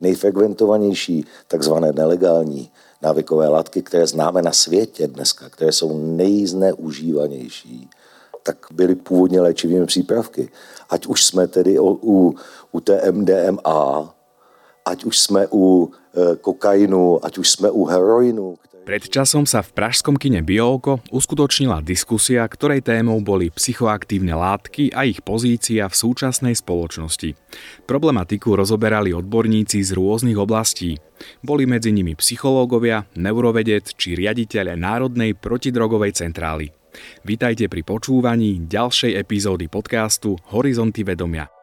Nejfrekventovanější takzvané nelegální návykové látky, které známe na světě dneska, které jsou nejzneužívanější, tak byly původně léčivými přípravky. Ať už jsme tedy u, u, u té MDMA, ať už jsme u e, kokainu, ať už jsme u heroinu. Pred časom sa v pražskom kine Biooko uskutočnila diskusia, ktorej témou boli psychoaktívne látky a ich pozícia v súčasnej spoločnosti. Problematiku rozoberali odborníci z rôznych oblastí. Boli medzi nimi psychológovia, neurovedec či riaditeľe Národnej protidrogovej centrály. Vítajte pri počúvaní ďalšej epizódy podcastu Horizonty vedomia.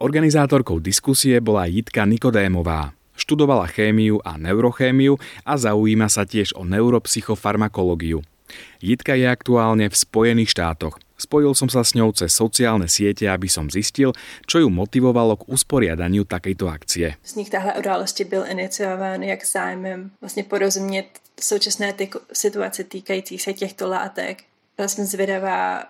Organizátorkou diskusie bola Jitka Nikodémová. Študovala chémiu a neurochémiu a zaujíma sa tiež o neuropsychofarmakológiu. Jitka je aktuálne v Spojených štátoch. Spojil som sa s ňou cez sociálne siete, aby som zistil, čo ju motivovalo k usporiadaniu takejto akcie. Vznik tahle události byl iniciován jak zájmem vlastně porozumět současné ty situace týkající se těchto látek. Byla jsem zvědavá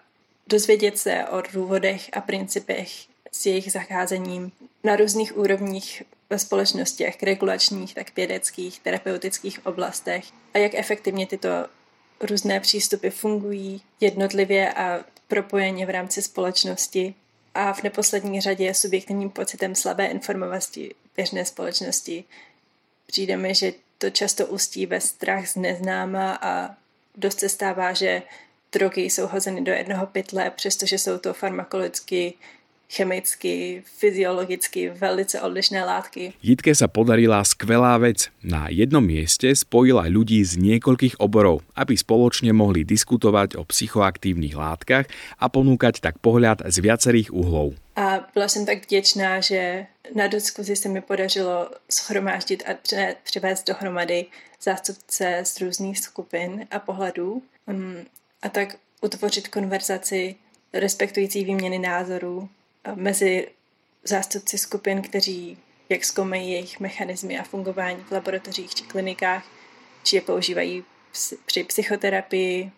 dozvědět se o důvodech a principech s jejich zacházením na různých úrovních ve společnosti, jak regulačních, tak vědeckých, terapeutických oblastech a jak efektivně tyto různé přístupy fungují jednotlivě a propojeně v rámci společnosti a v neposlední řadě subjektivním pocitem slabé informovanosti běžné společnosti. Přijde mi, že to často ustí ve strach z neznáma a dost se stává, že drogy jsou hozeny do jednoho pytle, přestože jsou to farmakologicky chemicky, fyziologicky velice odlišné látky. Jitke sa podarila skvelá vec. Na jednom mieste spojila ľudí z niekoľkých oborov, aby spoločne mohli diskutovať o psychoaktívnych látkach a ponúkať tak pohľad z viacerých uhlov. A byla jsem tak vděčná, že na diskuzi se mi podařilo schromáždit a přivést dohromady zástupce z různých skupin a pohledů um, a tak utvořit konverzaci respektující výměny názorů mezi zástupci skupin, kteří jak zkoumají jejich mechanismy a fungování v laboratořích či klinikách, či je používají při psychoterapii,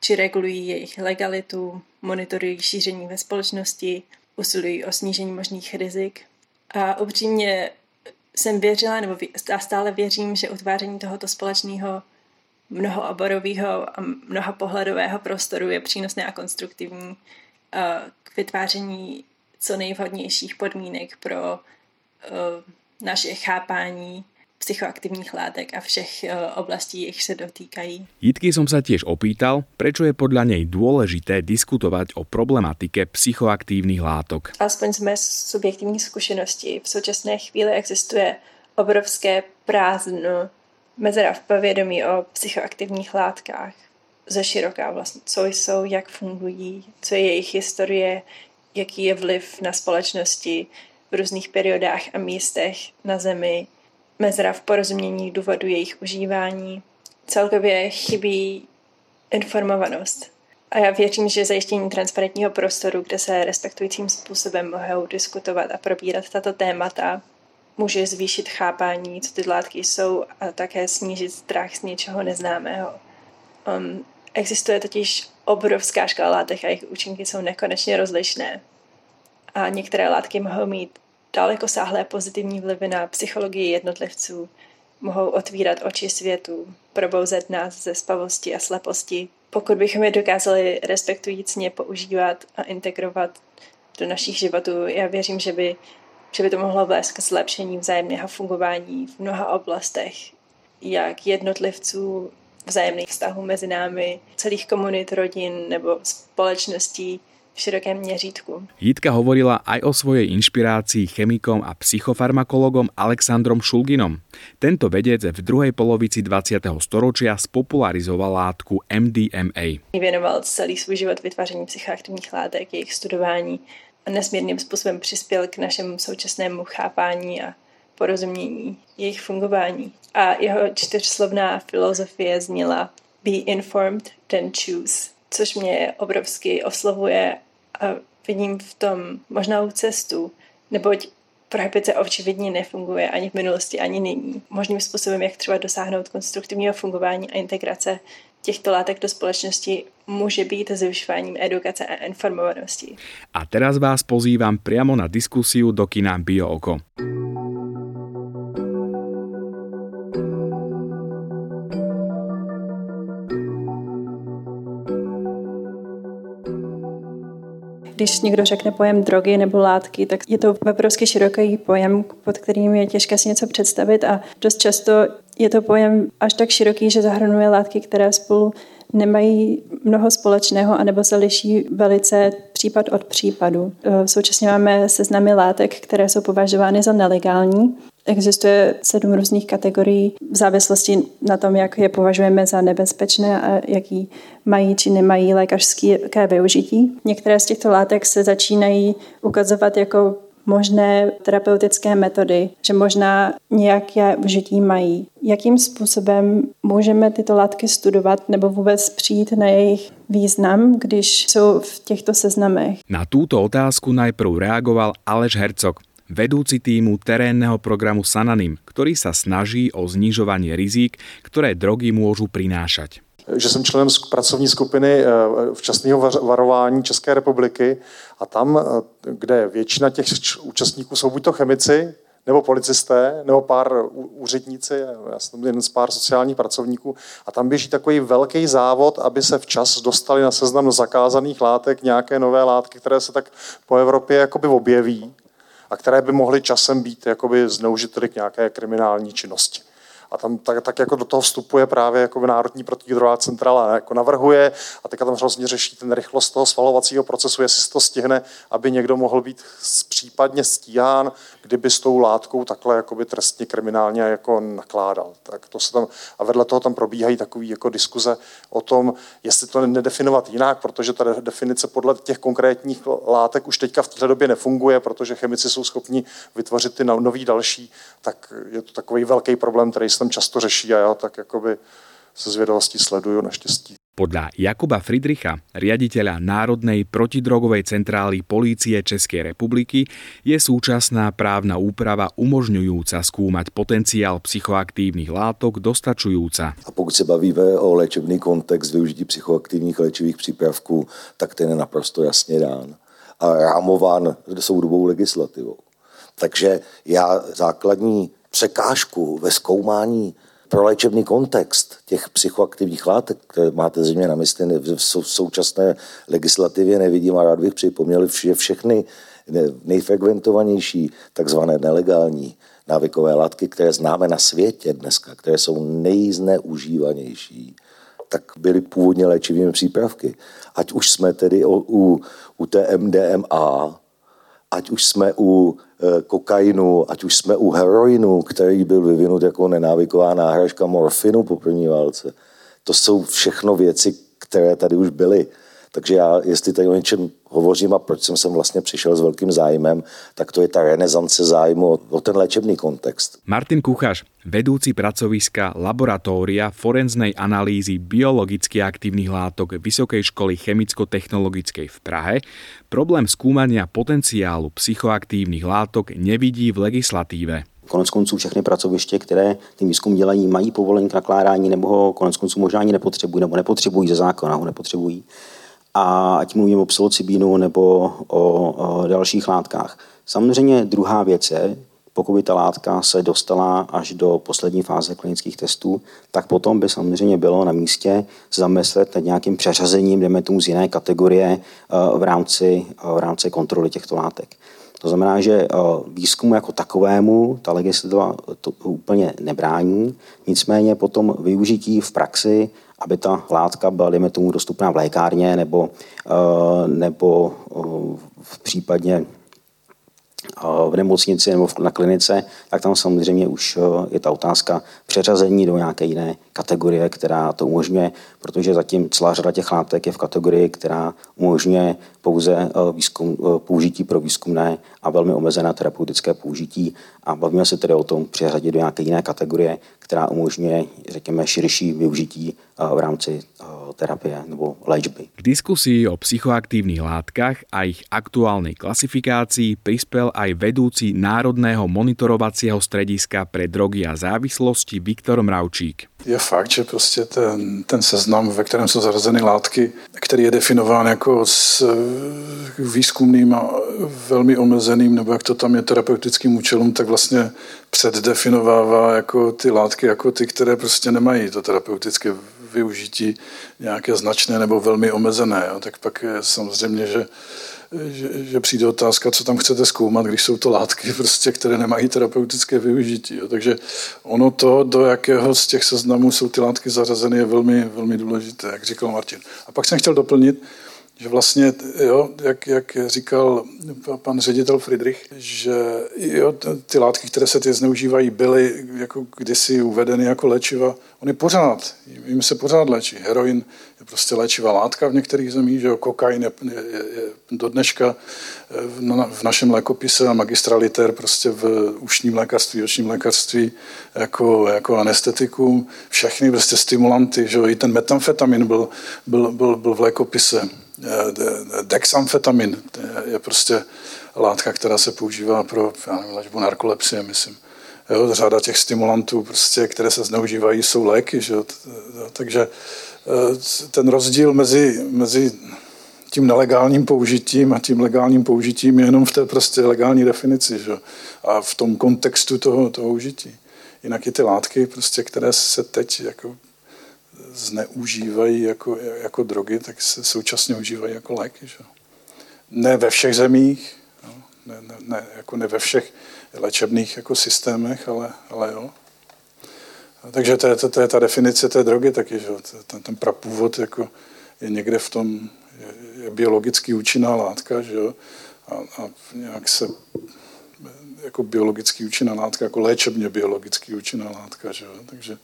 či regulují jejich legalitu, monitorují šíření ve společnosti, usilují o snížení možných rizik. A upřímně jsem věřila, nebo stále věřím, že utváření tohoto společného mnohooborového a mnohopohledového prostoru je přínosné a konstruktivní k vytváření co nejvhodnějších podmínek pro naše chápání psychoaktivních látek a všech oblastí, jich se dotýkají. Jitky som sa tiež opýtal, prečo je podľa nej dôležité diskutovať o problematike psychoaktívnych látok. Aspoň z mé subjektivní zkušenosti v současné chvíli existuje obrovské prázdno, mezera v povědomí o psychoaktivních látkách ze široká vlastně, co jsou, jak fungují, co je jejich historie, jaký je vliv na společnosti v různých periodách a místech na Zemi, mezera v porozumění důvodu jejich užívání. Celkově chybí informovanost. A já věřím, že zajištění transparentního prostoru, kde se respektujícím způsobem mohou diskutovat a probírat tato témata, může zvýšit chápání, co ty látky jsou a také snížit strach z něčeho neznámého. Um, Existuje totiž obrovská škála látek a jejich účinky jsou nekonečně rozlišné. A některé látky mohou mít daleko sáhlé pozitivní vlivy na psychologii jednotlivců, mohou otvírat oči světu, probouzet nás ze spavosti a sleposti. Pokud bychom je dokázali respektujícně používat a integrovat do našich životů, já věřím, že by, že by to mohlo vést k zlepšení vzájemného fungování v mnoha oblastech, jak jednotlivců, vzájemných vztahů mezi námi, celých komunit, rodin nebo společností v širokém měřítku. Jitka hovorila aj o svojej inšpirácii chemikom a psychofarmakologom Alexandrom Šulginom. Tento vedec v druhej polovici 20. storočia spopularizoval látku MDMA. Věnoval celý svůj život vytváření psychoaktivních látek, jejich studování a nesmírným způsobem přispěl k našemu současnému chápání a porozumění jejich fungování. A jeho čtyřslovná filozofie zněla be informed, then choose, což mě obrovsky oslovuje a vidím v tom možnou cestu, neboť prohibice očividně nefunguje ani v minulosti, ani nyní. Možným způsobem, jak třeba dosáhnout konstruktivního fungování a integrace těchto látek do společnosti může být zvyšováním edukace a informovanosti. A teraz vás pozývam priamo na diskusiu do kina BioOko. Když někdo řekne pojem drogy nebo látky, tak je to obrovský široký pojem, pod kterým je těžké si něco představit a dost často je to pojem až tak široký, že zahrnuje látky, které spolu nemají mnoho společného anebo se liší velice případ od případu. Současně máme seznamy látek, které jsou považovány za nelegální Existuje sedm různých kategorií v závislosti na tom, jak je považujeme za nebezpečné a jaký mají či nemají lékařské využití. Některé z těchto látek se začínají ukazovat jako možné terapeutické metody, že možná nějaké užití mají. Jakým způsobem můžeme tyto látky studovat nebo vůbec přijít na jejich význam, když jsou v těchto seznamech? Na túto otázku najprv reagoval Aleš Hercog, vedúci týmu terénneho programu Sananim, ktorý sa snaží o znižovanie rizík, ktoré drogy môžu prinášať. Že jsem členem pracovní skupiny eh, včasného varování České republiky a tam, eh, kde většina těch účastníků jsou buď to chemici, nebo policisté, nebo pár úředníci, já jsem jeden z pár sociálních pracovníků, a tam běží takový velký závod, aby se včas dostali na seznam zakázaných látek nějaké nové látky, které se tak po Evropě jakoby objeví a které by mohly časem být jakoby zneužity k nějaké kriminální činnosti. A tam tak, tak jako do toho vstupuje právě jako Národní protidrogová centrála, jako navrhuje a teďka tam hrozně řeší ten rychlost toho svalovacího procesu, jestli se to stihne, aby někdo mohl být případně stíhán, kdyby s tou látkou takhle jakoby trestně kriminálně jako nakládal. Tak to se tam, a vedle toho tam probíhají takové jako diskuze o tom, jestli to nedefinovat jinak, protože ta definice podle těch konkrétních látek už teďka v této době nefunguje, protože chemici jsou schopni vytvořit ty nový další, tak je to takový velký problém, který se tam často řeší a já tak jakoby se zvědavostí sleduju naštěstí. Podľa Jakuba Friedricha, riaditeľa Národnej protidrogovej centrály Polície Českej republiky, je súčasná právna úprava umožňujúca skúmať potenciál psychoaktívnych látok dostačujúca. A pokud se bavíme o léčebný kontext využití psychoaktivních léčivých přípravků, tak ten je naprosto jasně dán a rámován soudobou legislativou. Takže já základní překážku ve zkoumání pro léčebný kontext těch psychoaktivních látek, které máte zřejmě na mysli, v současné legislativě nevidím a rád bych připomněl, že všechny nejfrekventovanější takzvané nelegální návykové látky, které známe na světě dneska, které jsou nejzneužívanější, tak byly původně léčivými přípravky. Ať už jsme tedy u, u, u té MDMA, ať už jsme u e, kokainu, ať už jsme u heroinu, který byl vyvinut jako nenávyková náhražka morfinu po první válce. To jsou všechno věci, které tady už byly. Takže já, jestli tady o něčem hovořím a proč jsem sem vlastně přišel s velkým zájmem, tak to je ta renesance zájmu o, o ten léčebný kontext. Martin Kuchaš, vedúci pracoviska Laboratória forenznej analýzy biologicky aktívnych látok Vysokej školy chemicko-technologickej v Prahe, problém skúmania potenciálu psychoaktívnych látok nevidí v legislatíve. Konec konců všechny pracoviště, které tím výzkum dělají, mají povolení k nakládání nebo ho konec konců možná ani nepotřebují, nebo nepotřebují ze zákona, ho nepotřebují a ať mluvím o psilocybínu nebo o, o dalších látkách. Samozřejmě druhá věc je, pokud by ta látka se dostala až do poslední fáze klinických testů, tak potom by samozřejmě bylo na místě zamyslet nad nějakým přeřazením, jdeme tomu z jiné kategorie eh, v rámci, v rámci kontroly těchto látek. To znamená, že eh, výzkumu jako takovému ta legislativa to úplně nebrání, nicméně potom využití v praxi aby ta látka byla, dejme tomu, dostupná v lékárně nebo, eh, nebo eh, v případně v nemocnici nebo na klinice, tak tam samozřejmě už je ta otázka přeřazení do nějaké jiné kategorie, která to umožňuje, protože zatím celá řada těch látek je v kategorii, která umožňuje pouze výzkum, použití pro výzkumné a velmi omezené terapeutické použití. A bavíme se tedy o tom přeřadit do nějaké jiné kategorie, která umožňuje, řekněme, širší využití v rámci terapie nebo léčby. K diskusii o psychoaktívnych látkach a ich aktuálnej klasifikácii prispel aj vedúci Národného monitorovacieho strediska pre drogy a závislosti Viktor Mravčík. Je fakt, že prostě ten, ten seznam, ve kterém jsou zařazeny látky, který je definován jako s výzkumným a velmi omezeným, nebo jak to tam je terapeutickým účelům, tak vlastně předdefinovává jako ty látky, jako ty, které prostě nemají to terapeutické využití nějaké značné nebo velmi omezené. Jo. Tak pak je samozřejmě, že, že, že přijde otázka, co tam chcete zkoumat, když jsou to látky, prostě, které nemají terapeutické využití. Jo. Takže ono to, do jakého z těch seznamů jsou ty látky zařazeny, je velmi, velmi důležité, jak říkal Martin. A pak jsem chtěl doplnit, že vlastně, jo, jak, jak říkal pan ředitel Friedrich, že jo, ty látky, které se ty zneužívají, byly jako kdysi uvedeny jako léčiva. Oni pořád, jim se pořád léčí. Heroin je prostě léčivá látka v některých zemích, že jo, kokain je, je, je, do dneška v, v našem lékopise a magistraliter prostě v ušním lékařství, očním lékařství jako, jako anestetikum. Všechny prostě stimulanty, že jo, i ten metamfetamin byl, byl, byl, byl v lékopise Eh, dexamfetamin je prostě látka, která se používá pro nevím, léčbu narkolepsie, myslím. Jo, řada těch stimulantů, prostě, které se zneužívají, jsou léky. Že? Takže eh, ten rozdíl mezi, mezi tím nelegálním použitím a tím legálním použitím je jenom v té prostě legální definici že? a v tom kontextu toho, toho užití. Jinak i ty látky, prostě, které se teď jako zneužívají jako, jako drogy, tak se současně užívají jako léky. Že? Ne ve všech zemích, no, ne, ne, ne, jako ne ve všech léčebných jako systémech, ale, ale jo. Takže to je, to, to je ta definice té drogy taky, že? Ten, ten prapůvod jako je někde v tom, je, je biologicky účinná látka, že jo? A, a nějak se jako biologicky účinná látka, jako léčebně biologicky účinná látka, že jo? Takže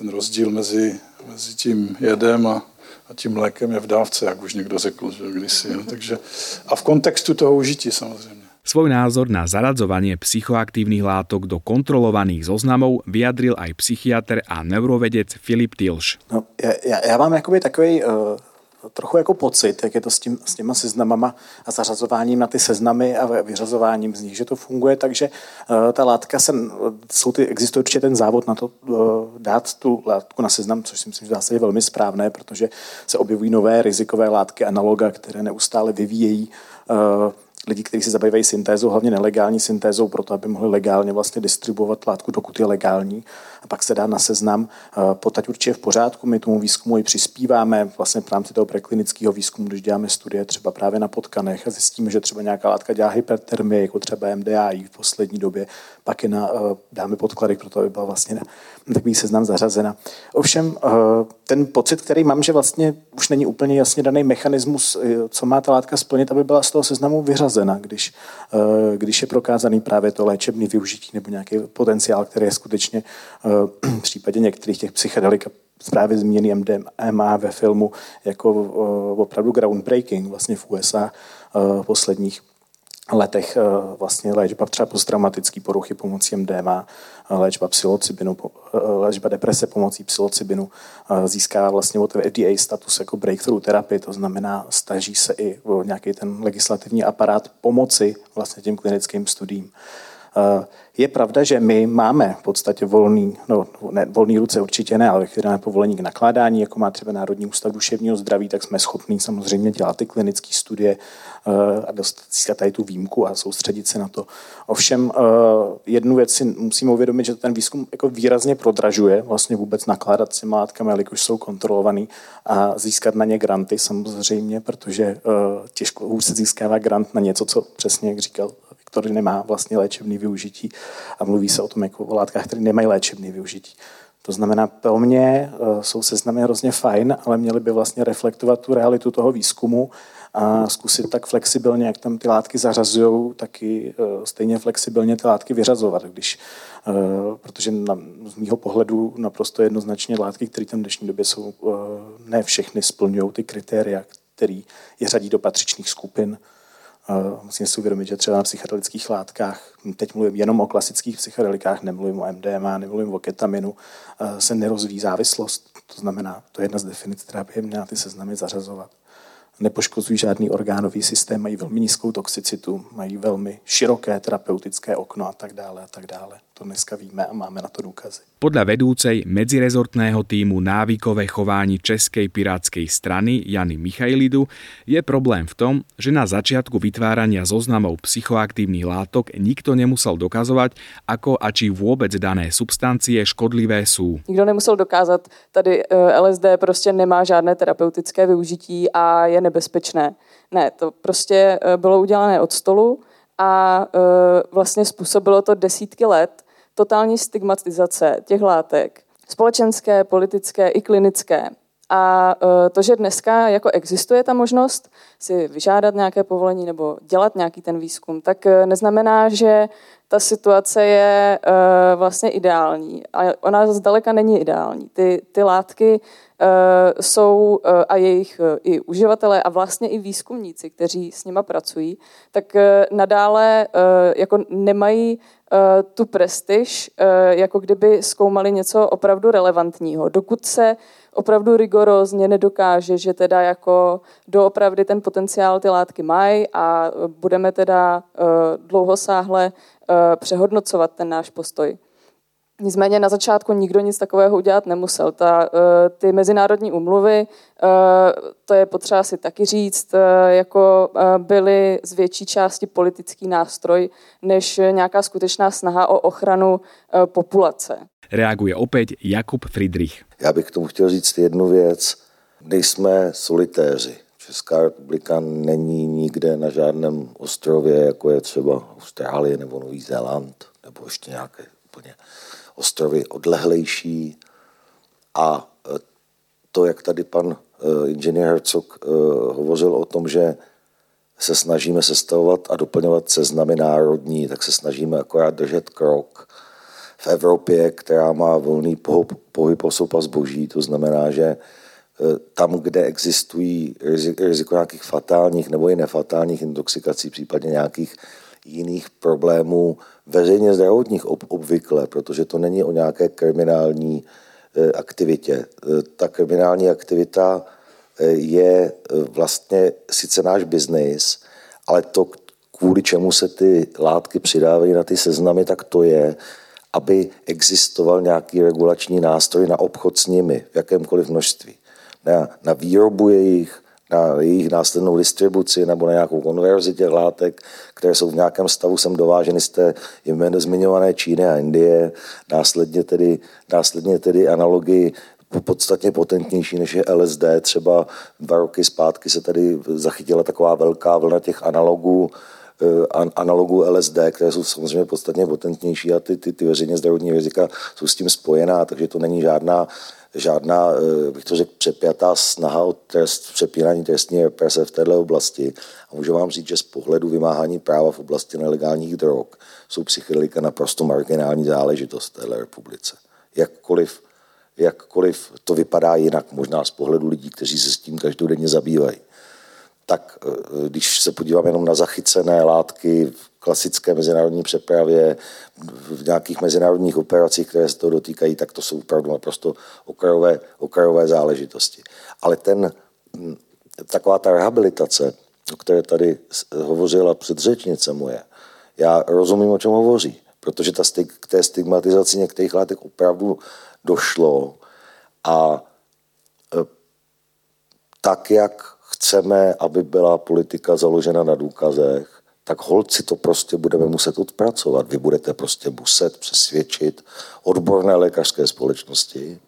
ten rozdíl mezi, mezi tím jedem a, a tím lékem je v dávce, jak už někdo řekl, že kdysi. Jo. Takže, a v kontextu toho užití samozřejmě. Svoj názor na zaradzovanie psychoaktívnych látok do kontrolovaných zoznamov vyjadril aj psychiatr a neurovedec Filip Tilš. No, já, já mám jakoby takový uh, trochu jako pocit, jak je to s, tím, s těma seznamama a zařazováním na ty seznamy a vyřazováním z nich, že to funguje, takže uh, ta látka se, jsou ty, existuje určitě ten závod na to uh, dát tu látku na seznam, což si myslím, že zase je velmi správné, protože se objevují nové rizikové látky analoga, které neustále vyvíjejí uh, lidi, kteří se zabývají syntézou, hlavně nelegální syntézou, proto aby mohli legálně vlastně distribuovat látku, dokud je legální a pak se dá na seznam. Eh, Potať určitě v pořádku, my tomu výzkumu i přispíváme vlastně v rámci toho preklinického výzkumu, když děláme studie třeba právě na potkanech a zjistíme, že třeba nějaká látka dělá hypertermie, jako třeba MDAI v poslední době, pak je na, eh, dáme podklady pro to, aby byla vlastně na takový seznam zařazena. Ovšem eh, ten pocit, který mám, že vlastně už není úplně jasně daný mechanismus, co má ta látka splnit, aby byla z toho seznamu vyřazena, když, když je prokázaný právě to léčebný využití nebo nějaký potenciál, který je skutečně v případě některých těch psychedelik právě zmíněný MDMA ve filmu jako opravdu groundbreaking vlastně v USA posledních letech vlastně léčba třeba posttraumatické poruchy pomocí MDMA, léčba psilocybinu, léčba deprese pomocí psilocybinu získá vlastně od FDA status jako breakthrough terapie, to znamená staží se i nějaký ten legislativní aparát pomoci vlastně těm klinickým studiím. Je pravda, že my máme v podstatě volný, no, ne, volný ruce určitě ne, ale které povolení k nakládání, jako má třeba Národní ústav duševního zdraví, tak jsme schopni samozřejmě dělat ty klinické studie uh, a dostat tady tu výjimku a soustředit se na to. Ovšem uh, jednu věc si musíme uvědomit, že ten výzkum jako výrazně prodražuje vlastně vůbec nakládat s těmi látkami, jelikož jsou kontrolovaný a získat na ně granty samozřejmě, protože těžko už se získává grant na něco, co přesně, jak říkal který nemá vlastně léčebný využití a mluví se o tom jako o látkách, které nemají léčebný využití. To znamená, pro mě jsou seznamy hrozně fajn, ale měly by vlastně reflektovat tu realitu toho výzkumu a zkusit tak flexibilně, jak tam ty látky zařazují, taky stejně flexibilně ty látky vyřazovat, když, protože na, z mýho pohledu naprosto jednoznačně látky, které tam v dnešní době jsou, ne všechny splňují ty kritéria, který je řadí do patřičných skupin. Musíme si uvědomit, že třeba na psychedelických látkách, teď mluvím jenom o klasických psychedelikách, nemluvím o MDMA, nemluvím o ketaminu, se nerozvíjí závislost. To znamená, to je jedna z definic, která by měla ty seznamy zařazovat nepoškozují žádný orgánový systém, mají velmi nízkou toxicitu, mají velmi široké terapeutické okno a tak dále a tak dále. To dneska víme a máme na to důkazy. Podľa vedúcej medzirezortného týmu návykové chování Českej pirátskej strany Jany Michailidu je problém v tom, že na začiatku vytvárania zoznamov psychoaktívnych látok nikto nemusel dokazovať, ako a či vôbec dané substancie škodlivé sú. Nikto nemusel dokázat, tady eh, LSD prostě nemá žádné terapeutické využití a je nebezpečné. Ne, to prostě eh, bylo udělané od stolu a eh, vlastně způsobilo to desítky let totální stigmatizace těch látek, společenské, politické i klinické. A e, to, že dneska jako existuje ta možnost si vyžádat nějaké povolení nebo dělat nějaký ten výzkum, tak neznamená, že ta situace je vlastně ideální. A ona zdaleka není ideální. Ty, ty látky jsou a jejich i uživatelé a vlastně i výzkumníci, kteří s nima pracují, tak nadále jako nemají tu prestiž, jako kdyby zkoumali něco opravdu relevantního. Dokud se opravdu rigorózně nedokáže, že teda jako doopravdy ten potenciál ty látky mají a budeme teda dlouhosáhle přehodnocovat ten náš postoj. Nicméně na začátku nikdo nic takového udělat nemusel. Ta, ty mezinárodní umluvy, to je potřeba si taky říct, jako byly z větší části politický nástroj, než nějaká skutečná snaha o ochranu populace. Reaguje opět Jakub Friedrich. Já bych k tomu chtěl říct jednu věc. Nejsme solitéři. Česká republika není nikde na žádném ostrově, jako je třeba Austrálie nebo Nový Zéland, nebo ještě nějaké úplně ostrovy odlehlejší. A e, to, jak tady pan e, inženýr Herzog e, hovořil o tom, že se snažíme sestavovat a doplňovat seznamy národní, tak se snažíme akorát držet krok v Evropě, která má volný pohyb, pohyb osob a zboží. To znamená, že tam, kde existují riziko nějakých fatálních nebo i nefatálních intoxikací, případně nějakých jiných problémů veřejně zdravotních ob, obvykle, protože to není o nějaké kriminální e, aktivitě. E, ta kriminální aktivita e, je vlastně sice náš biznis, ale to, kvůli čemu se ty látky přidávají na ty seznamy, tak to je, aby existoval nějaký regulační nástroj na obchod s nimi v jakémkoliv množství. Na, na výrobu jejich, na jejich následnou distribuci nebo na nějakou konverzi těch látek, které jsou v nějakém stavu sem dováženy z té jméno zmiňované Číny a Indie, následně tedy, následně tedy analogii podstatně potentnější než je LSD. Třeba dva roky zpátky se tady zachytila taková velká vlna těch analogů, eh, analogů LSD, které jsou samozřejmě podstatně potentnější a ty, ty, ty veřejně zdravotní rizika jsou s tím spojená, takže to není žádná žádná, eh, bych to řekl, přepjatá snaha o trest, přepírání trestní represe v této oblasti. A můžu vám říct, že z pohledu vymáhání práva v oblasti nelegálních drog jsou psychedelika naprosto marginální záležitost v této republice. Jakkoliv, jakkoliv to vypadá jinak, možná z pohledu lidí, kteří se s tím každodenně zabývají tak eh, když se podívám jenom na zachycené látky v klasické mezinárodní přepravě, v nějakých mezinárodních operacích, které se to dotýkají, tak to jsou opravdu naprosto okrajové, okrajové záležitosti. Ale ten, hm, taková ta rehabilitace, o které tady hovořila předřečnice moje, já rozumím, o čem hovoří, protože ta stig, k té stigmatizaci některých látek opravdu došlo a e, tak, jak chceme, aby byla politika založena na důkazech, tak holci to prostě budeme muset odpracovat. Vy budete prostě muset přesvědčit odborné lékařské společnosti,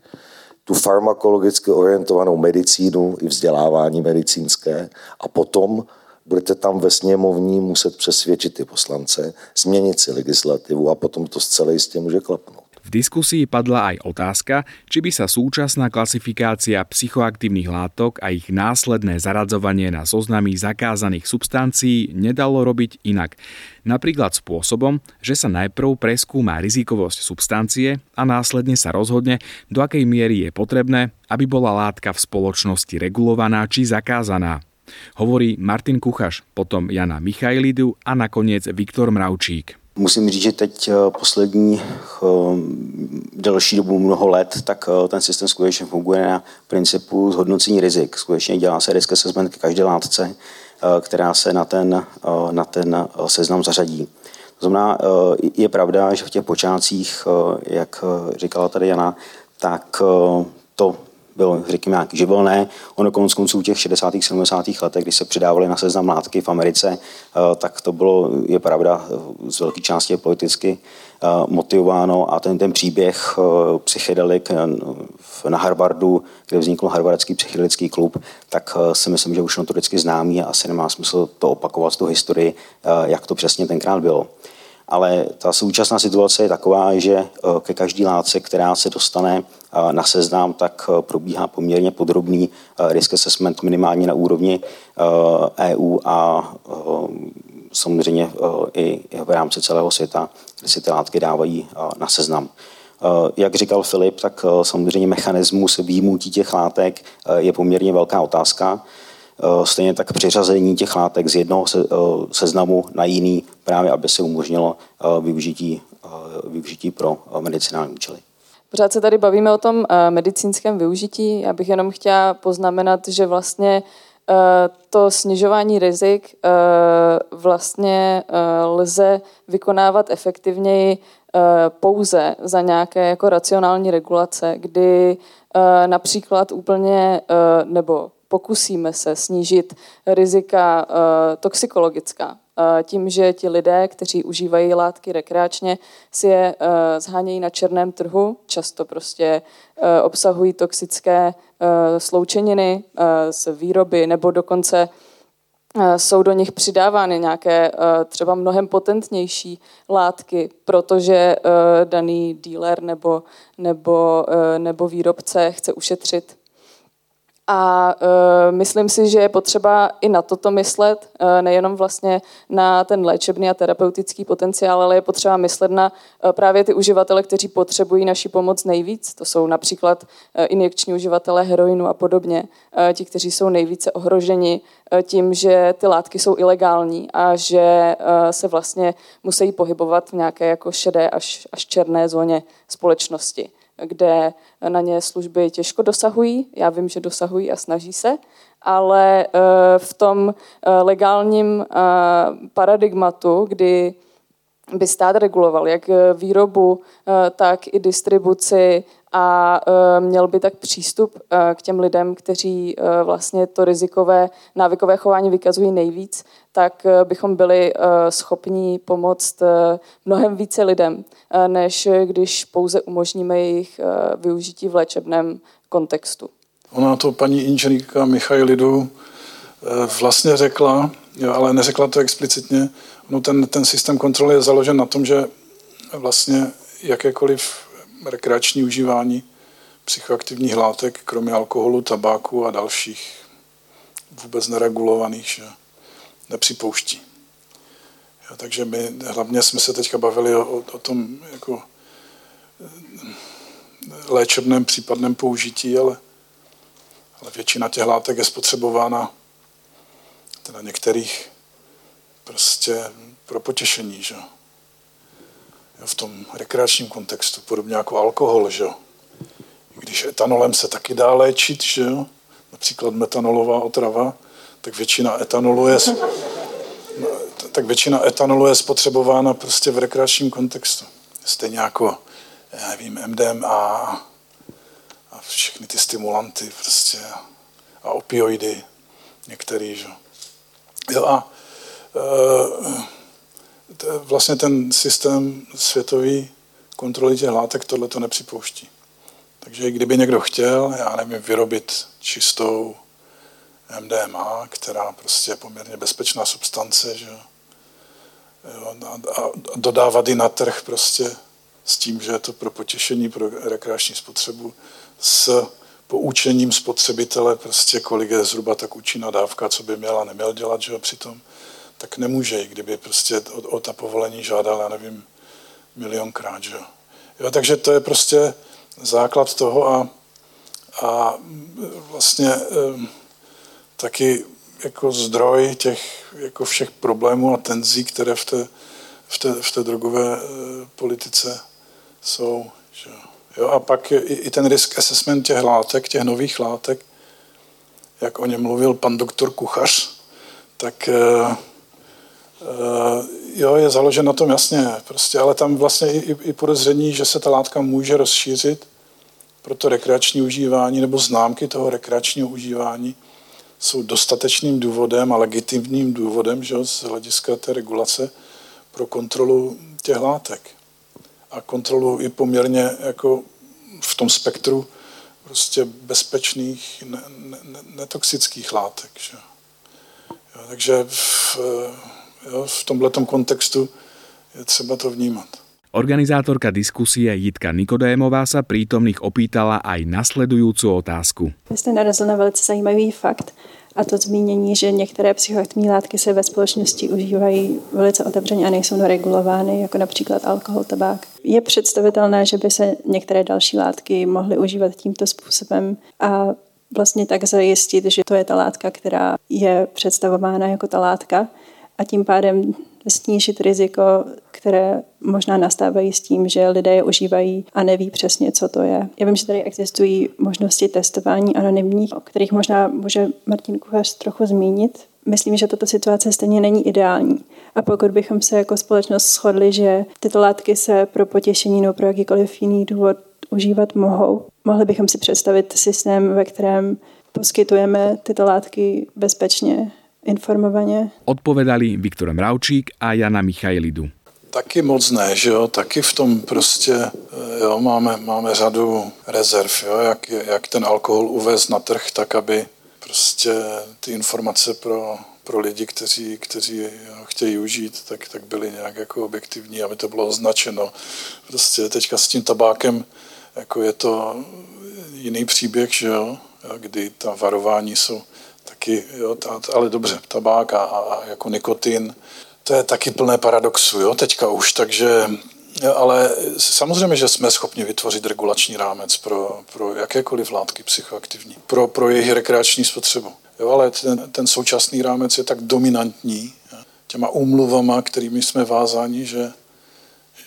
tu farmakologicky orientovanou medicínu i vzdělávání medicínské a potom budete tam ve sněmovní muset přesvědčit ty poslance, změnit si legislativu a potom to zcela jistě může klapnout. V diskusii padla aj otázka, či by sa súčasná klasifikácia psychoaktívnych látok a ich následné zaradzovanie na zoznamy zakázaných substancií nedalo robiť inak. Napríklad spôsobom, že sa najprv preskúma rizikovosť substancie a následne sa rozhodne, do akej miery je potrebné, aby bola látka v spoločnosti regulovaná či zakázaná. Hovorí Martin Kuchaš, potom Jana Michailidu a nakoniec Viktor Mravčík. Musím říct, že teď eh, poslední eh, delší dobu mnoho let, tak eh, ten systém skutečně funguje na principu zhodnocení rizik. Skutečně dělá se risk assessment k každé látce, která se na ten, na ten seznam zařadí. To znamená, je pravda, že v těch počátcích, jak říkala tady Jana, tak to bylo, řekněme, nějaký živelné. Ono konec konců těch 60. 70. letech, kdy se přidávaly na seznam látky v Americe, eh, tak to bylo, je pravda, z velké části politicky eh, motivováno a ten, ten příběh eh, psychedelik na Harvardu, kde vznikl Harvardský psychedelický klub, tak si myslím, že už notoricky známý a asi nemá smysl to opakovat, tu historii, jak to přesně tenkrát bylo ale ta současná situace je taková, že eh, ke každé látce, která se dostane eh, na seznam, tak eh, probíhá poměrně podrobný risk assessment minimálně na úrovni EU e a samozřejmě i v rámci celého světa, kde si ty látky dávají na seznam. Jak říkal Filip, tak samozřejmě mechanismus výjimutí těch látek je poměrně velká otázka. Eh, stejně tak přiřazení těch látek z jednoho eh, seznamu na jiný, právě aby se umožnilo eh, využití, využití pro medicinální účely. Pořád se tady bavíme o tom medicínském využití. Já bych jenom chtěla poznamenat, že vlastně to snižování rizik vlastně lze vykonávat efektivněji pouze za nějaké jako racionální regulace, kdy například úplně nebo pokusíme se snížit rizika eh, toxikologická. Eh, tím, že ti lidé, kteří užívají látky rekreačně, si je eh, zhánějí na černém trhu, často prostě obsahují toxické sloučeniny z výroby nebo dokonce jsou do nich přidávány nějaké třeba mnohem potentnější látky, protože daný dealer nebo, nebo, nebo výrobce chce ušetřit a uh, myslím si, že je potřeba i na toto myslet, uh, nejenom vlastně na ten léčebný a terapeutický potenciál, ale je potřeba myslet na uh, právě ty uživatele, kteří potřebují naši pomoc nejvíc. To jsou například uh, injekční uživatelé heroinu a podobně. Uh, ti, kteří jsou nejvíce ohroženi uh, tím, že ty látky jsou ilegální a že uh, se vlastně musí pohybovat v nějaké jako šedé až, až černé zóně společnosti kde na ně služby těžko dosahují. Já vím, že dosahují a snaží se, ale eh, v tom eh, legálním eh, paradigmatu, kdy by stát reguloval jak výrobu, tak i distribuci a měl by tak přístup k těm lidem, kteří vlastně to rizikové návykové chování vykazují nejvíc, tak bychom byli schopni pomoct mnohem více lidem, než když pouze umožníme jejich využití v léčebném kontextu. Ona to paní inženýrka Michailidu vlastně řekla, ale neřekla to explicitně, no ten, ten systém kontroly je založen na tom, že vlastně jakékoliv rekreační užívání psychoaktivních látek, kromě alkoholu, tabáku a dalších vůbec neregulovaných, že nepřipouští. Jo, takže my hlavně jsme se teďka bavili o, o tom jako léčebném případném použití, ale, ale většina těch látek je spotřebována teda některých prostě pro potěšení, že? V tom rekreačním kontextu, podobně jako alkohol, že? Když etanolem se taky dá léčit, že jo? například metanolová otrava, tak většina etanolu je, tak většina etanolu je spotřebována prostě v rekreačním kontextu. Stejně jako, já nevím, MDMA a všechny ty stimulanty prostě a opioidy některý, že jo. A e, vlastně ten systém světový kontroly těch látek tohle to nepřipouští. Takže kdyby někdo chtěl, já nevím, vyrobit čistou MDMA, která prostě je poměrně bezpečná substance, že jo, a, a dodávat ji na trh prostě s tím, že je to pro potěšení, pro rekreační spotřebu s poučením spotřebitele, prostě kolik je zhruba tak účinná dávka, co by měla neměl dělat, že jo, přitom, tak nemůže, kdyby prostě o, o ta povolení žádal, já nevím, milionkrát, že jo. takže to je prostě základ toho a, a vlastně um, taky jako zdroj těch jako všech problémů a tenzí, které v té, v té, v té drogové uh, politice jsou. Že jo. A pak i, i ten risk assessment těch látek, těch nových látek, jak o něm mluvil pan doktor Kuchař, tak uh, jo, je založen na tom jasně, prostě, ale tam vlastně i, i podezření, že se ta látka může rozšířit pro to rekreační užívání nebo známky toho rekreačního užívání jsou dostatečným důvodem a legitimním důvodem že, z hlediska té regulace pro kontrolu těch látek a kontrolu i poměrně jako v tom spektru prostě bezpečných, ne, ne, netoxických látek. Že? Jo, takže v, jo, v tomto kontextu je třeba to vnímat. Organizátorka diskusie Jitka Nikodémová sa prítomných opýtala aj nasledujúcu otázku. Vy ste narazil na velice zajímavý fakt, a to zmínění, že některé psychoaktivní látky se ve společnosti užívají velice otevřeně a nejsou regulovány, jako například alkohol, tabák. Je představitelné, že by se některé další látky mohly užívat tímto způsobem a vlastně tak zajistit, že to je ta látka, která je představována jako ta látka a tím pádem snížit riziko, které možná nastávají s tím, že lidé je užívají a neví přesně, co to je. Já vím, že tady existují možnosti testování anonymních, o kterých možná může Martin Kuchař trochu zmínit. Myslím, že tato situace stejně není ideální. A pokud bychom se jako společnost shodli, že tyto látky se pro potěšení nebo pro jakýkoliv jiný důvod užívat mohou, mohli bychom si představit systém, ve kterém poskytujeme tyto látky bezpečně informovaně. Odpovedali Viktor Mravčík a Jana Michailidu. Taky moc ne, že jo, taky v tom prostě, eh, jo, máme, máme řadu rezerv, jo, jak, jak ten alkohol uvést na trh, tak aby prostě ty informace pro, pro lidi, kteří, kteří jo, chtějí užít, tak, tak byly nějak jako objektivní, aby to bylo označeno. Prostě teďka s tím tabákem, jako je to jiný příběh, že jo, kdy ta varování jsou taky, jo, ta, ale dobře, tabák a, a jako nikotin, to je taky plné paradoxu, jo, teďka už, takže ale samozřejmě, že jsme schopni vytvořit regulační rámec pro, pro jakékoliv látky psychoaktivní, pro, pro jejich rekreační spotřebu. Jo, ale ten, ten současný rámec je tak dominantní těma úmluvama, kterými jsme vázáni, že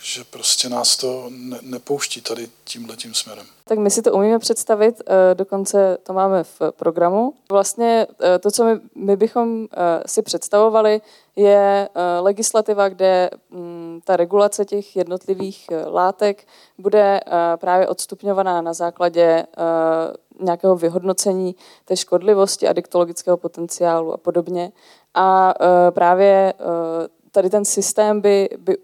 že prostě nás to ne, nepouští tady tímhle tím směrem. Tak my si to umíme představit, eh, dokonce to máme v programu. Vlastně eh, to, co my, my bychom eh, si představovali, je legislativa, kde mm, ta regulace těch jednotlivých látek bude právě odstupňovaná na základě nějakého vyhodnocení té škodlivosti, adiktologického potenciálu a podobně. A právě tady ten systém by, by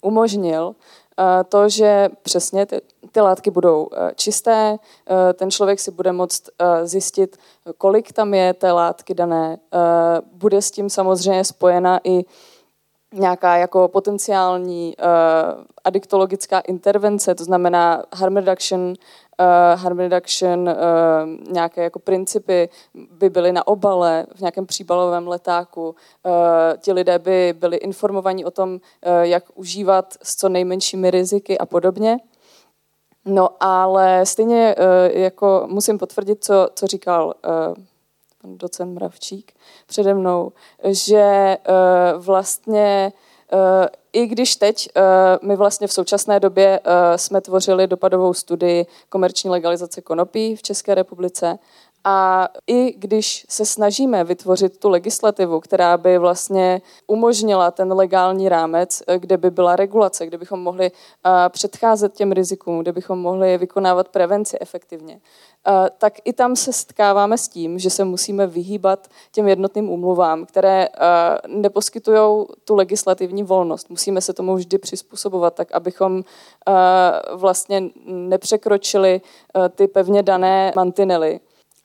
umožnil eh, to, že přesně ty, ty látky budou eh, čisté, eh, ten člověk si bude moct zjistit, kolik tam je té látky dané. Bude s tím samozřejmě spojena i nějaká jako potenciální adiktologická intervence, to znamená harm reduction, uh, harm reduction, uh, nějaké jako principy by byly na obale, v nějakém příbalovém letáku. Uh, ti lidé by byli informovaní o tom, uh, jak užívat s co nejmenšími riziky a podobně. No ale stejně uh, jako musím potvrdit, co, co říkal uh, docent Mravčík přede mnou, že uh, vlastně uh, i když teď uh, my vlastně v současné době uh, jsme tvořili dopadovou studii komerční legalizace konopí v České republice a i když se snažíme vytvořit tu legislativu, která by vlastně umožnila ten legální rámec, eh, kde by byla regulace, kde bychom mohli předcházet těm rizikům, kde bychom mohli vykonávat prevenci efektivně, tak i tam se setkáváme s tím, že se musíme vyhýbat těm jednotným umluvám, které neposkytují tu legislativní volnost. Musíme se tomu vždy přizpůsobovat, tak abychom vlastně nepřekročili ty pevně dané mantinely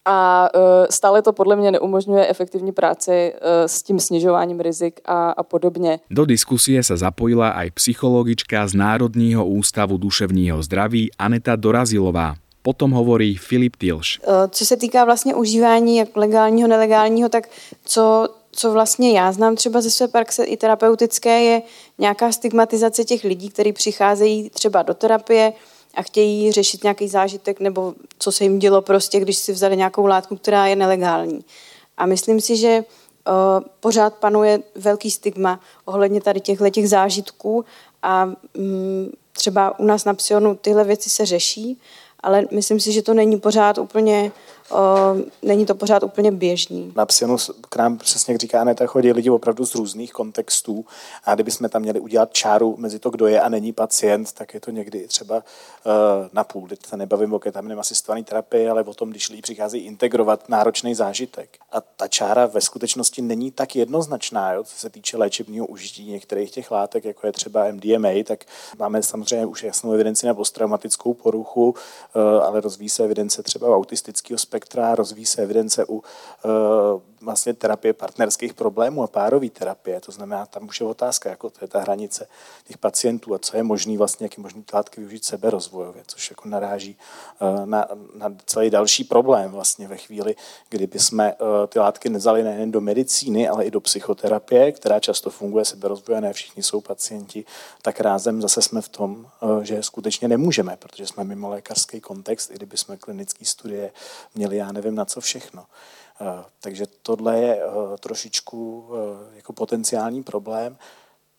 A e, stále to podle mě neumožňuje efektivní práci e, s tím snižováním rizik a, a podobně. Do diskusie sa zapojila aj psychologička z Národního ústavu duševního zdraví Aneta Dorazilová. Potom hovorí Filip Tilš. E, co se týká vlastně užívání jak legálního, nelegálního, tak co, co vlastně já znám třeba ze své praxe i terapeutické, je nějaká stigmatizace těch lidí, kteří přicházejí třeba do terapie, a chtějí řešit nějaký zážitek nebo co se jim dělo prostě, když si vzali nějakou látku, která je nelegální. A myslím si, že uh, pořád panuje velký stigma ohledně tady těchto těch zážitků a um, třeba u nás na Psionu tyhle věci se řeší, ale myslím si, že to není pořád úplně není to pořád úplně běžný. Na Psionu k nám přesně jak říká Aneta, chodí lidi opravdu z různých kontextů a kdybychom tam měli udělat čáru mezi to, kdo je a není pacient, tak je to někdy třeba uh, na půl. Teď se nebavím o ketaminem asistované terapii, ale o tom, když lidi přicházejí integrovat náročný zážitek. A ta čára ve skutečnosti není tak jednoznačná, jo, co se týče léčebního užití některých těch látek, jako je třeba MDMA, tak máme samozřejmě už jasnou evidenci na posttraumatickou poruchu, uh, ale rozvíjí se evidence třeba autistického spektra, rozvíjí se evidence u eh, vlastně terapie partnerských problémů a párové terapie. To znamená, tam už je otázka, jako to je ta hranice těch pacientů a co je možný vlastně, jak je možný ty látky využít seberozvojově, což jako naráží eh, na, na celý další problém vlastně ve chvíli, kdyby jsme eh, ty látky nezali nejen do medicíny, ale i do psychoterapie, která často funguje seberozvojově, ne všichni jsou pacienti, tak rázem zase jsme v tom, že skutečně nemůžeme, protože jsme mimo lékařský kontext, i kdyby jsme klinické studie měli já nevím na co všechno. Eh, takže tohle je eh, trošičku eh, jako potenciální problém.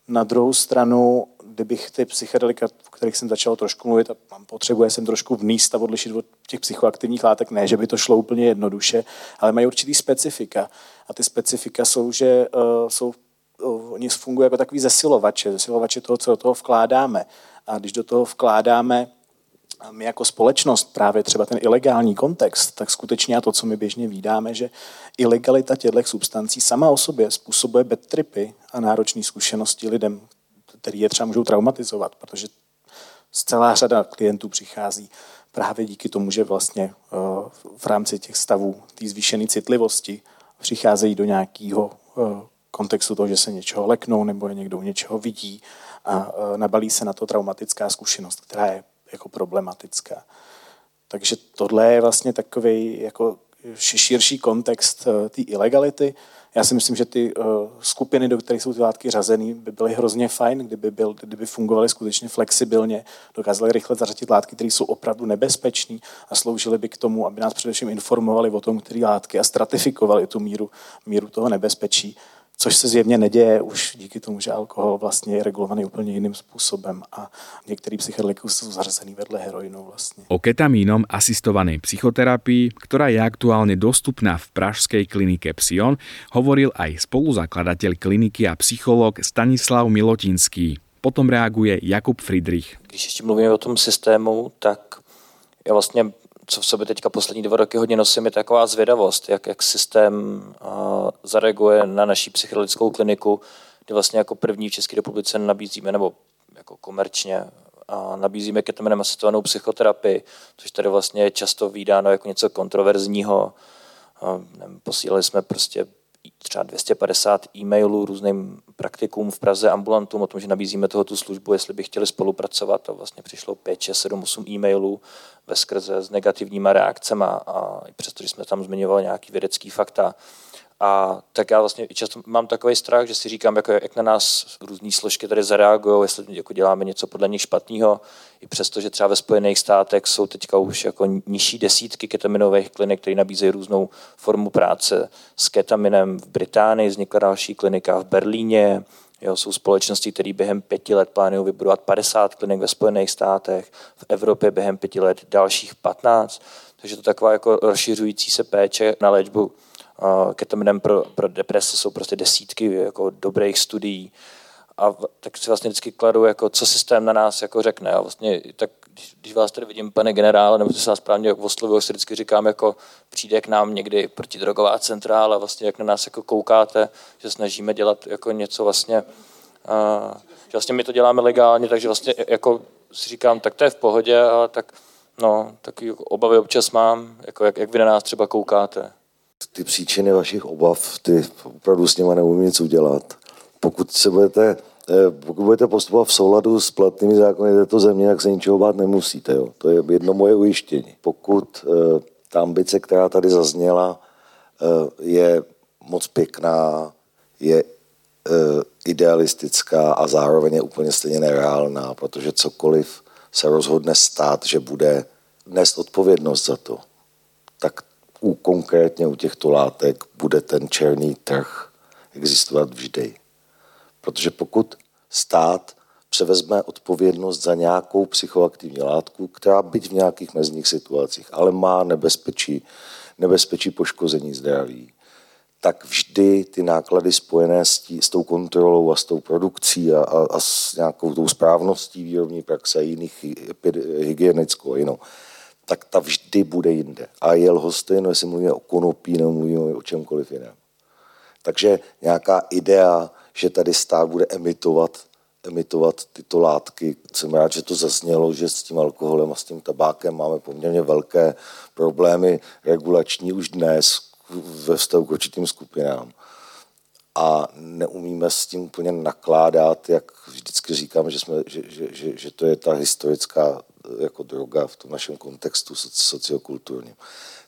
Na druhou stranu, kdybych ty psychedelika, o kterých jsem začal trošku mluvit, a mám potřebu, já jsem trošku vníst a odlišit od těch psychoaktivních látek, ne, že by to šlo úplně jednoduše, ale mají určitý specifika. A ty specifika jsou, že uh, jsou, uh, oni fungují jako takový zesilovače, zesilovače toho, co do toho vkládáme. A když do toho vkládáme my jako společnost, právě třeba ten ilegální kontext, tak skutečně a to, co my běžně vídáme, že ilegalita těchto substancí sama o sobě způsobuje bad tripy a náročné zkušenosti lidem, který je třeba můžou traumatizovat, protože celá řada klientů přichází právě díky tomu, že vlastně eh, v rámci těch stavů té zvýšené citlivosti přicházejí do nějakého eh, kontextu toho, že se něčeho leknou nebo někdo něčeho vidí a eh, nabalí se na to traumatická zkušenost, která je jako problematická. Takže tohle je vlastně takový jako širší kontext eh, té ilegality. Já si myslím, že ty uh, skupiny, do kterých jsou ty látky řazeny, by byly hrozně fajn, kdyby, byl, kdyby fungovaly skutečně flexibilně, dokázaly rychle zařadit látky, které jsou opravdu nebezpečné a sloužily by k tomu, aby nás především informovali o tom, které látky a stratifikovali tu míru, míru toho nebezpečí což se zjevně neděje už díky tomu, že alkohol vlastně je regulovaný úplně jiným způsobem a některé psychedeliky jsou zařazený vedle heroinu vlastně. O ketamínom asistovanej psychoterapii, ktorá je aktuálne dostupná v pražskej klinike Psion, hovoril aj spoluzakladateľ kliniky a psycholog Stanislav Milotinský. Potom reaguje Jakub Friedrich. Když ještě mluvíme o tom systému, tak já vlastně co v sobě teďka poslední dva roky hodně nosím, je taková zvědavost, jak, jak systém uh, zareaguje na naší psychedelickou kliniku, kde vlastně jako první v České republice nabízíme, nebo jako komerčně a nabízíme ketaminem asistovanou psychoterapii, což tady vlastně je často výdáno jako něco kontroverzního. Posílali jsme prostě třeba 250 e-mailů různým praktikům v Praze, ambulantům o tom, že nabízíme tohoto službu, jestli by chtěli spolupracovat. A vlastně přišlo 5, 6, 7, 8 e-mailů ve skrze s negativníma reakcemi a přestože jsme tam zmiňovali nějaký vědecký fakta, a tak já vlastně často mám takový strach, že si říkám, jako jak na nás různé složky tady zareagují, jestli jako děláme něco podle nich špatného, i přesto, že třeba ve Spojených státech jsou teďka už jako nižší desítky ketaminových klinik, které nabízejí různou formu práce s ketaminem. V Británii vznikla další klinika v Berlíně, Jo, jsou společnosti, které během pěti let plánují vybudovat 50 klinik ve Spojených státech, v Evropě během pěti let dalších 15. Takže to taková jako rozšiřující se péče na léčbu ketaminem pro, pro deprese jsou prostě desítky jako dobrých studií. A tak si vlastně vždycky kladu, jako, co systém na nás jako řekne. A vlastně tak, když, když vás tady vidím, pane generále, nebo se vás správně oslovil, si vždycky říkám, jako přijde k nám někdy protidrogová centrála, vlastně jak na nás jako koukáte, že snažíme dělat jako něco vlastně, uh, že vlastně my to děláme legálně, takže vlastně jako si říkám, tak to je v pohodě, ale tak No, taky obavy občas mám, jako jak, jak vy na nás třeba koukáte. Ty příčiny vašich obav, ty opravdu s nimi neumím nic udělat. Pokud se budete eh, pokud budete postupovat v souladu s platnými zákony této země, tak se ničeho bát nemusíte. Jo. To je jedno moje ujištění. Pokud eh, ta ambice, která tady zazněla, eh, je moc pěkná, je idealistická a zároveň je úplně stejně nereálná, protože cokoliv se rozhodne stát, že bude nést odpovědnost za to, tak u, konkrétně u těchto látek bude ten černý trh existovat vždy. Protože pokud stát převezme odpovědnost za nějakou psychoaktivní látku, která byť v nějakých mezních situacích, ale má nebezpečí, nebezpečí poškození zdraví, tak vždy ty náklady spojené s, tí, s tou kontrolou a s tou produkcí a, a, a s nějakou tou správností výrobní praxe a jiných hygienickou a jinou, tak ta vždy bude jinde. A je lhostejno, jestli mluvíme o konopí nebo mluvíme o čemkoliv jiném. Takže nějaká idea, že tady stát bude emitovat, emitovat tyto látky. Jsem rád, že to zaznělo, že s tím alkoholem a s tím tabákem máme poměrně velké problémy regulační už dnes ve vztahu k určitým skupinám. A neumíme s tím úplně nakládat, jak vždycky říkám, že, jsme, že, že, že, že to je ta historická jako droga v tom našem kontextu sociokulturním.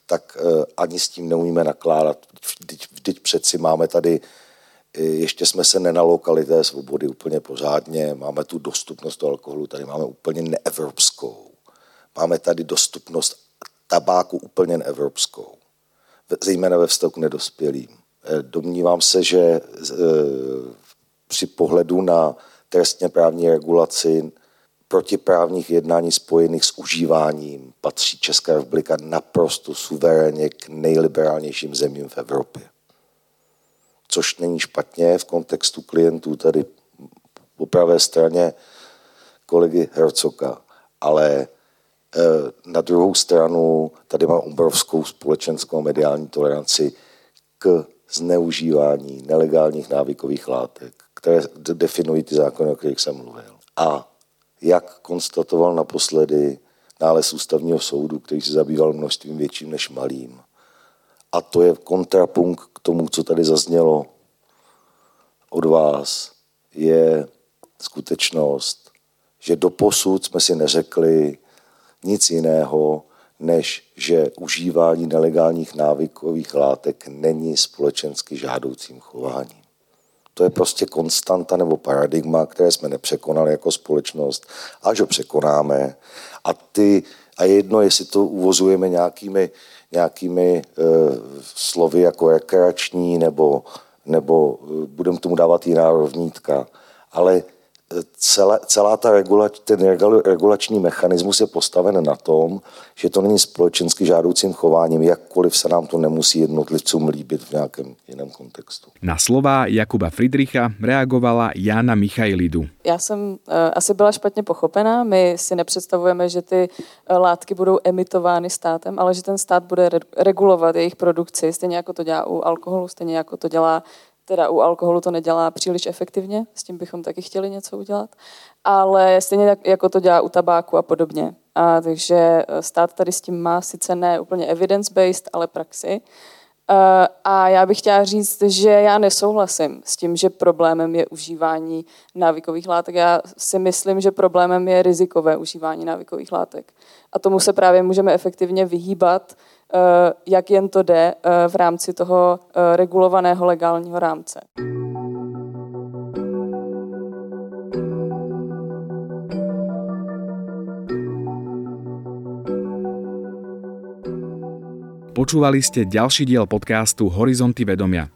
Tak eh, ani s tím neumíme nakládat. Vždyť, vždyť přeci máme tady ještě jsme se nenalokali té svobody úplně pořádně, máme tu dostupnost toho alkoholu, tady máme úplně neevropskou. Máme tady dostupnost tabáku úplně neevropskou, zejména ve vztahu k nedospělým. Eh, domnívám se, že eh, při pohledu na trestně právní regulaci protiprávních jednání spojených s užíváním patří Česká republika naprosto suverénně k nejliberálnějším zemím v Evropě což není špatně v kontextu klientů tady po pravé straně kolegy Hercoka, ale e, na druhou stranu tady má obrovskou společenskou mediální toleranci k zneužívání nelegálních návykových látek, které definují ty zákony, o kterých jsem mluvil. A jak konstatoval naposledy nález ústavního soudu, který se zabýval množstvím větším než malým, a to je kontrapunkt k tomu, co tady zaznělo od vás, je skutečnost, že do posud jsme si neřekli nic jiného, než že užívání nelegálních návykových látek není společensky žádoucím chováním. To je prostě konstanta nebo paradigma, které jsme nepřekonali jako společnost, až ho překonáme. A, ty, a jedno, jestli to uvozujeme nějakými nějakými e, slovy jako rekreační nebo, nebo e, budeme tomu dávat jiná rovnítka. Ale celá, celá ta regulač, ten regulační mechanismus je postaven na tom, že to není společensky žádoucím chováním, jakkoliv se nám to nemusí jednotlivcům líbit v nějakém jiném kontextu. Na slova Jakuba Friedricha reagovala Jana Michailidu. Já jsem uh, asi byla špatně pochopená. My si nepředstavujeme, že ty uh, látky budou emitovány státem, ale že ten stát bude re- regulovat jejich produkci, stejně jako to dělá u alkoholu, stejně jako to dělá teda u alkoholu to nedělá příliš efektivně, s tím bychom taky chtěli něco udělat, ale stejně tak, jako to dělá u tabáku a podobně. A takže eh, stát tady s tím má sice ne úplně evidence-based, ale praxi. Eh, a já bych chtěla říct, že já nesouhlasím s tím, že problémem je užívání návykových látek. Já si myslím, že problémem je rizikové užívání návykových látek. A tomu se právě můžeme efektivně vyhýbat jak jen to jde eh, v rámci toho eh, regulovaného legálního rámce. Počúvali ste ďalší diel podcastu Horizonty vedomia.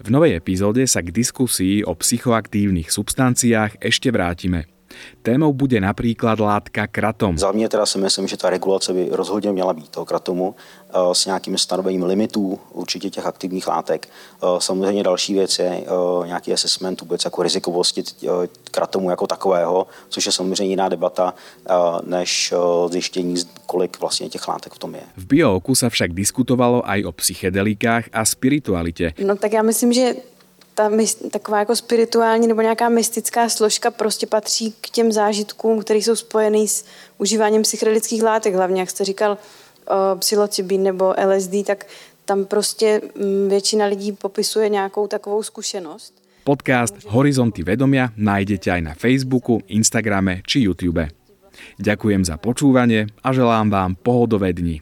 V novej epizóde sa k diskusii o psychoaktívnych substanciách ešte vrátime. Témou bude například látka kratom. Za mě teda si myslím, že ta regulace by rozhodně měla být toho kratomu eh, s nějakým stanovením limitů určitě těch aktivních látek. Eh, samozřejmě další věc je eh, nějaký assessment vůbec jako rizikovosti kratomu jako takového, což je samozřejmě jiná debata, než zjištění, kolik vlastně těch látek v tom je. V Biooku se však diskutovalo aj o psychedelikách a spiritualitě. No tak já myslím, že ta taková jako spirituální nebo nějaká mystická složka prostě patří k těm zážitkům, které jsou spojený s užíváním psychedelických látek, hlavně jak jste říkal psilocybin nebo LSD, tak tam prostě mm, většina lidí popisuje nějakou takovou zkušenost. Podcast Horizonty vedomia nájdete aj na Facebooku, Instagrame či YouTube. Ďakujem za počúvanie a želám vám pohodové dni.